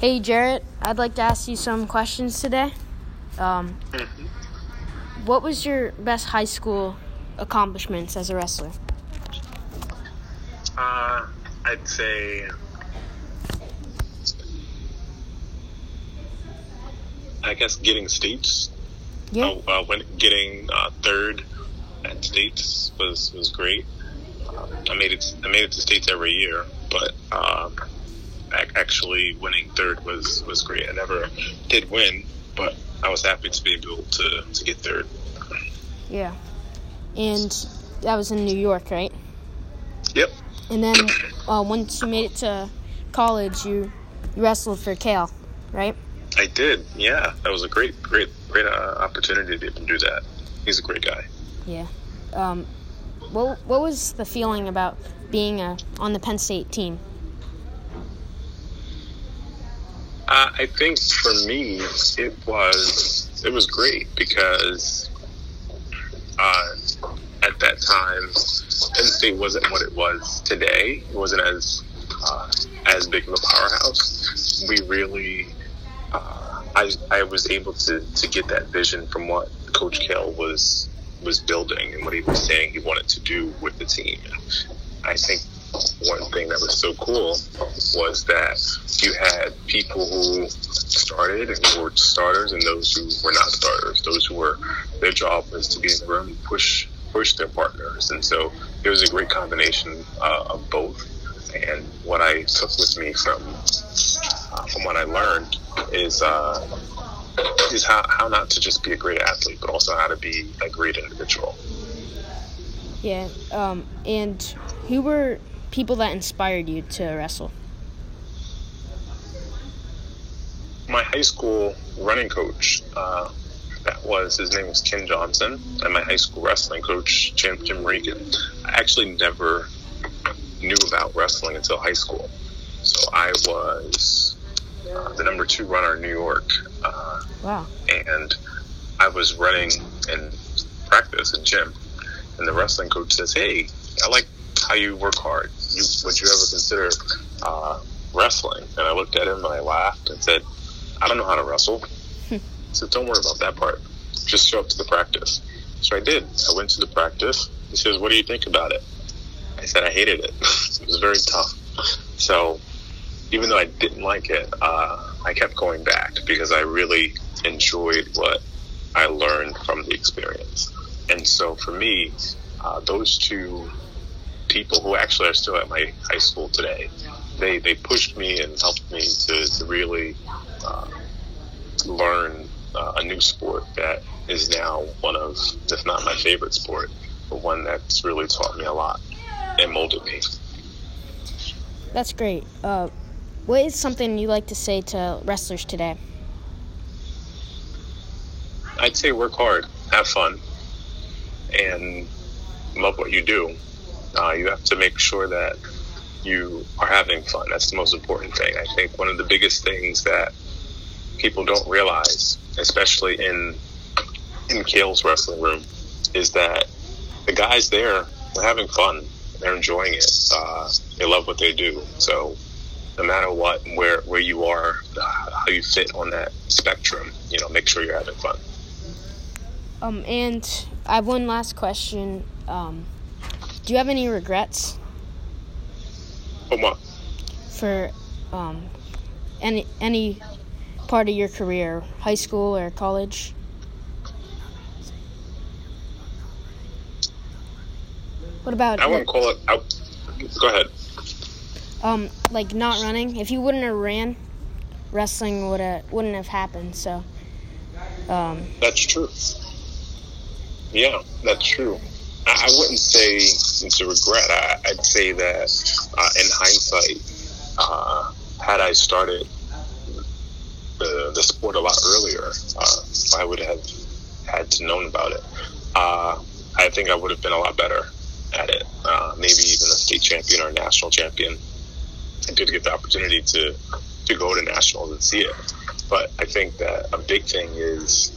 Hey, Jarrett, I'd like to ask you some questions today. Um, what was your best high school accomplishments as a wrestler? Uh, I'd say I guess getting states. Yeah. Uh, uh, when getting uh, third at states was was great. Uh, I made it. I made it to states every year, but um, actually winning third was was great. I never did win, but I was happy to be able to to get third. Yeah. And that was in New York, right? Yep. And then uh, once you made it to college, you, you wrestled for Cael, right? I did. Yeah, that was a great, great, great uh, opportunity to be able to do that. He's a great guy. Yeah. Um, what what was the feeling about being uh, on the Penn State team? Uh, I think for me, it was it was great because uh, at that time, Penn State wasn't what it was today. It wasn't as uh, as big of a powerhouse. We really, uh, I I was able to to get that vision from what Coach Cael was was building and what he was saying he wanted to do with the team. I think one thing that was so cool was that you had people who started and were starters and those who were not starters, those who were their job was to be in the room and push push their partners. And so it was a great combination uh, of both. And what I took with me from uh, from what I learned is uh, is how, how not to just be a great athlete, but also how to be a great individual. Yeah. Um, and who were people that inspired you to wrestle? My high school running coach, uh, that was his name was Ken Johnson, and my high school wrestling coach Jim Jim Regan. I actually never knew about wrestling until high school, so I was uh, the number two runner in New York, uh, Wow. and I was running in practice in gym, and the wrestling coach says, "Hey, I like how you work hard. You, would you ever consider uh, wrestling?" And I looked at him and I laughed and said, "I don't know how to wrestle." so "Don't worry about that part. Just show up to the practice." So I did. I went to the practice. He says, "What do you think about it?" I said, "I hated it. it was very tough." So even though I didn't like it, uh, I kept going back because I really enjoyed what I learned from the experience. And so for me, uh, those two people who actually are still at my high school today, they, they pushed me and helped me to, to really uh, learn uh, a new sport that is now one of, if not my favorite sport, but one that's really taught me a lot and molded me. That's great. Uh, what is something you like to say to wrestlers today? I'd say work hard, have fun, and love what you do. Uh, you have to make sure that you are having fun. That's the most important thing. I think one of the biggest things that people don't realize, especially in in Cael's wrestling room, is that the guys there are having fun. They're enjoying it. Uh, they love what they do. So no matter what, where where you are, uh, how you fit on that spectrum, you know, make sure you're having fun. Um, and I have one last question. Um, do you have any regrets But what? for um, any any part of your career, high school or college? What about I wouldn't call it. I, go ahead. um like not running? If you wouldn't have ran, wrestling would have wouldn't have happened. So um, That's true. Yeah, that's true. I, I wouldn't say it's a regret. I, I'd say that uh, in hindsight, uh, had I started the, sport a lot earlier, uh, I would have had to known about it. Uh, I think I would have been a lot better at it. Uh, maybe even a state champion or a national champion. I did get the opportunity to to go to nationals and see it. But I think that a big thing is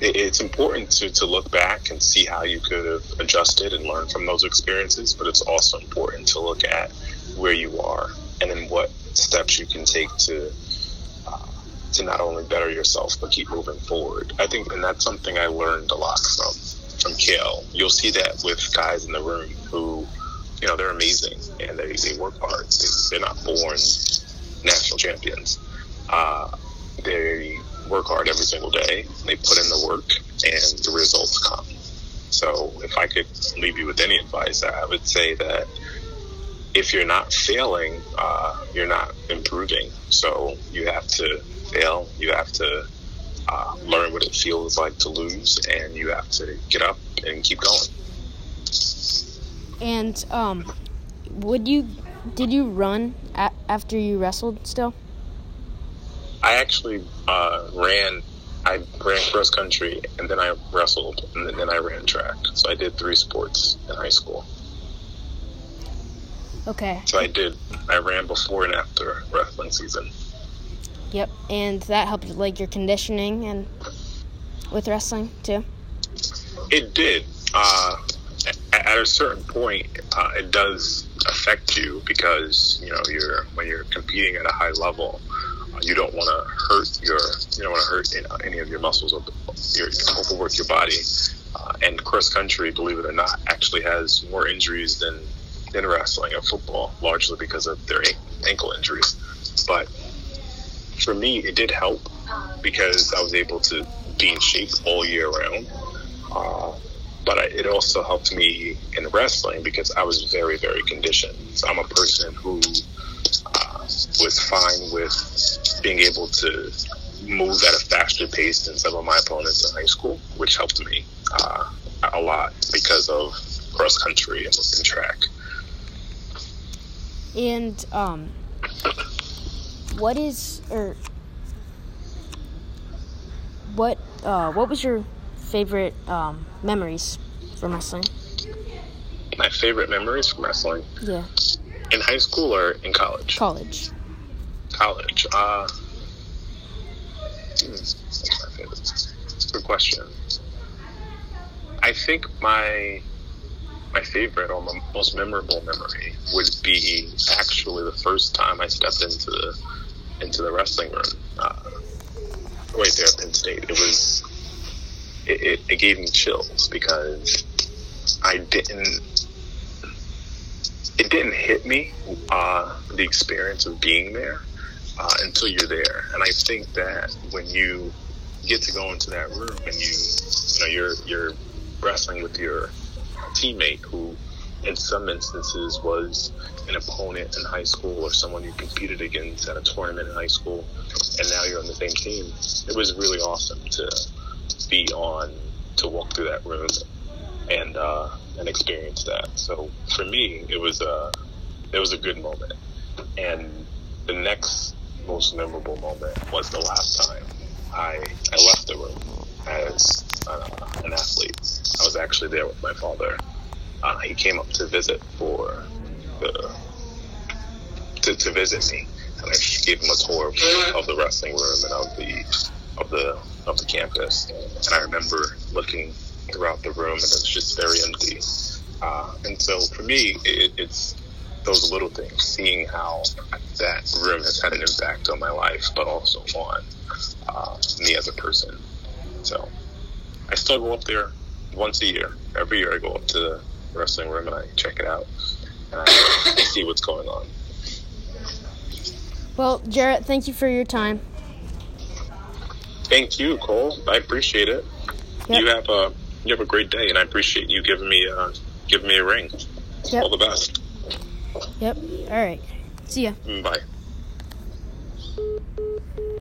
it's important to, to look back and see how you could have adjusted and learned from those experiences, but it's also important to look at where you are and then what steps you can take to uh, to not only better yourself but keep moving forward. I think, and that's something I learned a lot from from Cael. You'll see that with guys in the room who, you know, they're amazing and they, they work hard. They, they're not born national champions. Uh, they work hard every single day. They put in the work, and the results come. So, if I could leave you with any advice, I would say that if you're not failing, uh, you're not improving. So, you have to fail. You have to uh, learn what it feels like to lose, and you have to get up and keep going. And um, would you did you run a- after you wrestled still? I actually uh, ran. I ran cross country, and then I wrestled, and then I ran track. So I did three sports in high school. Okay. So I did. I ran before and after wrestling season. Yep, and that helped like your conditioning and with wrestling too. It did. Uh, at a certain point, uh, it does affect you because you know you're when you're competing at a high level, uh, you don't want to hurt your you don't want to hurt you know, any of your muscles or your, overwork your body. Uh, and cross country, believe it or not, actually has more injuries than than wrestling or football, largely because of their ankle injuries. But for me, it did help because I was able to be in shape all year round. Uh, but I, it also helped me in wrestling because I was very, very conditioned. So I'm a person who uh, was fine with being able to move at a faster pace than some of my opponents in high school, which helped me uh, a lot because of cross country and, and track. And um, what is or what uh, what was your favorite um, memories from wrestling? My favorite memories from wrestling? Yeah. In high school or in college? College. College. Uh, what's my favorite? Good question. I think my my favorite or my most memorable memory would be actually the first time I stepped into the into the wrestling room. Uh, right there at Penn State. It was it, it, it gave me chills because I didn't it didn't hit me uh, the experience of being there uh, until you're there. And I think that when you get to go into that room and you you know you're you're wrestling with your teammate who in some instances was an opponent in high school or someone you competed against at a tournament in high school and now you're on the same team it was really awesome to be on to walk through that room and uh, and experience that. So for me it was a it was a good moment. And the next most memorable moment was the last time I I left the room as uh, an athlete. I was actually there with my father uh, he came up to visit for the to, to visit me, and I gave him a tour of, the wrestling room and of the of the of the campus. And I remember looking throughout the room, and it was just very empty. Uh, and so for me, it, it's those little things, seeing how that room has had an impact on my life, but also on uh, me as a person. So I still go up there once a year. Every year I go up to wrestling room and I check it out and I see what's going on. Well, Jarrett, thank you for your time. Thank you, Cole. I appreciate it. Yep. You have a you have a great day, and I appreciate you giving me uh, giving me a ring. Yep. All the best. Yep. All right. See ya. Bye.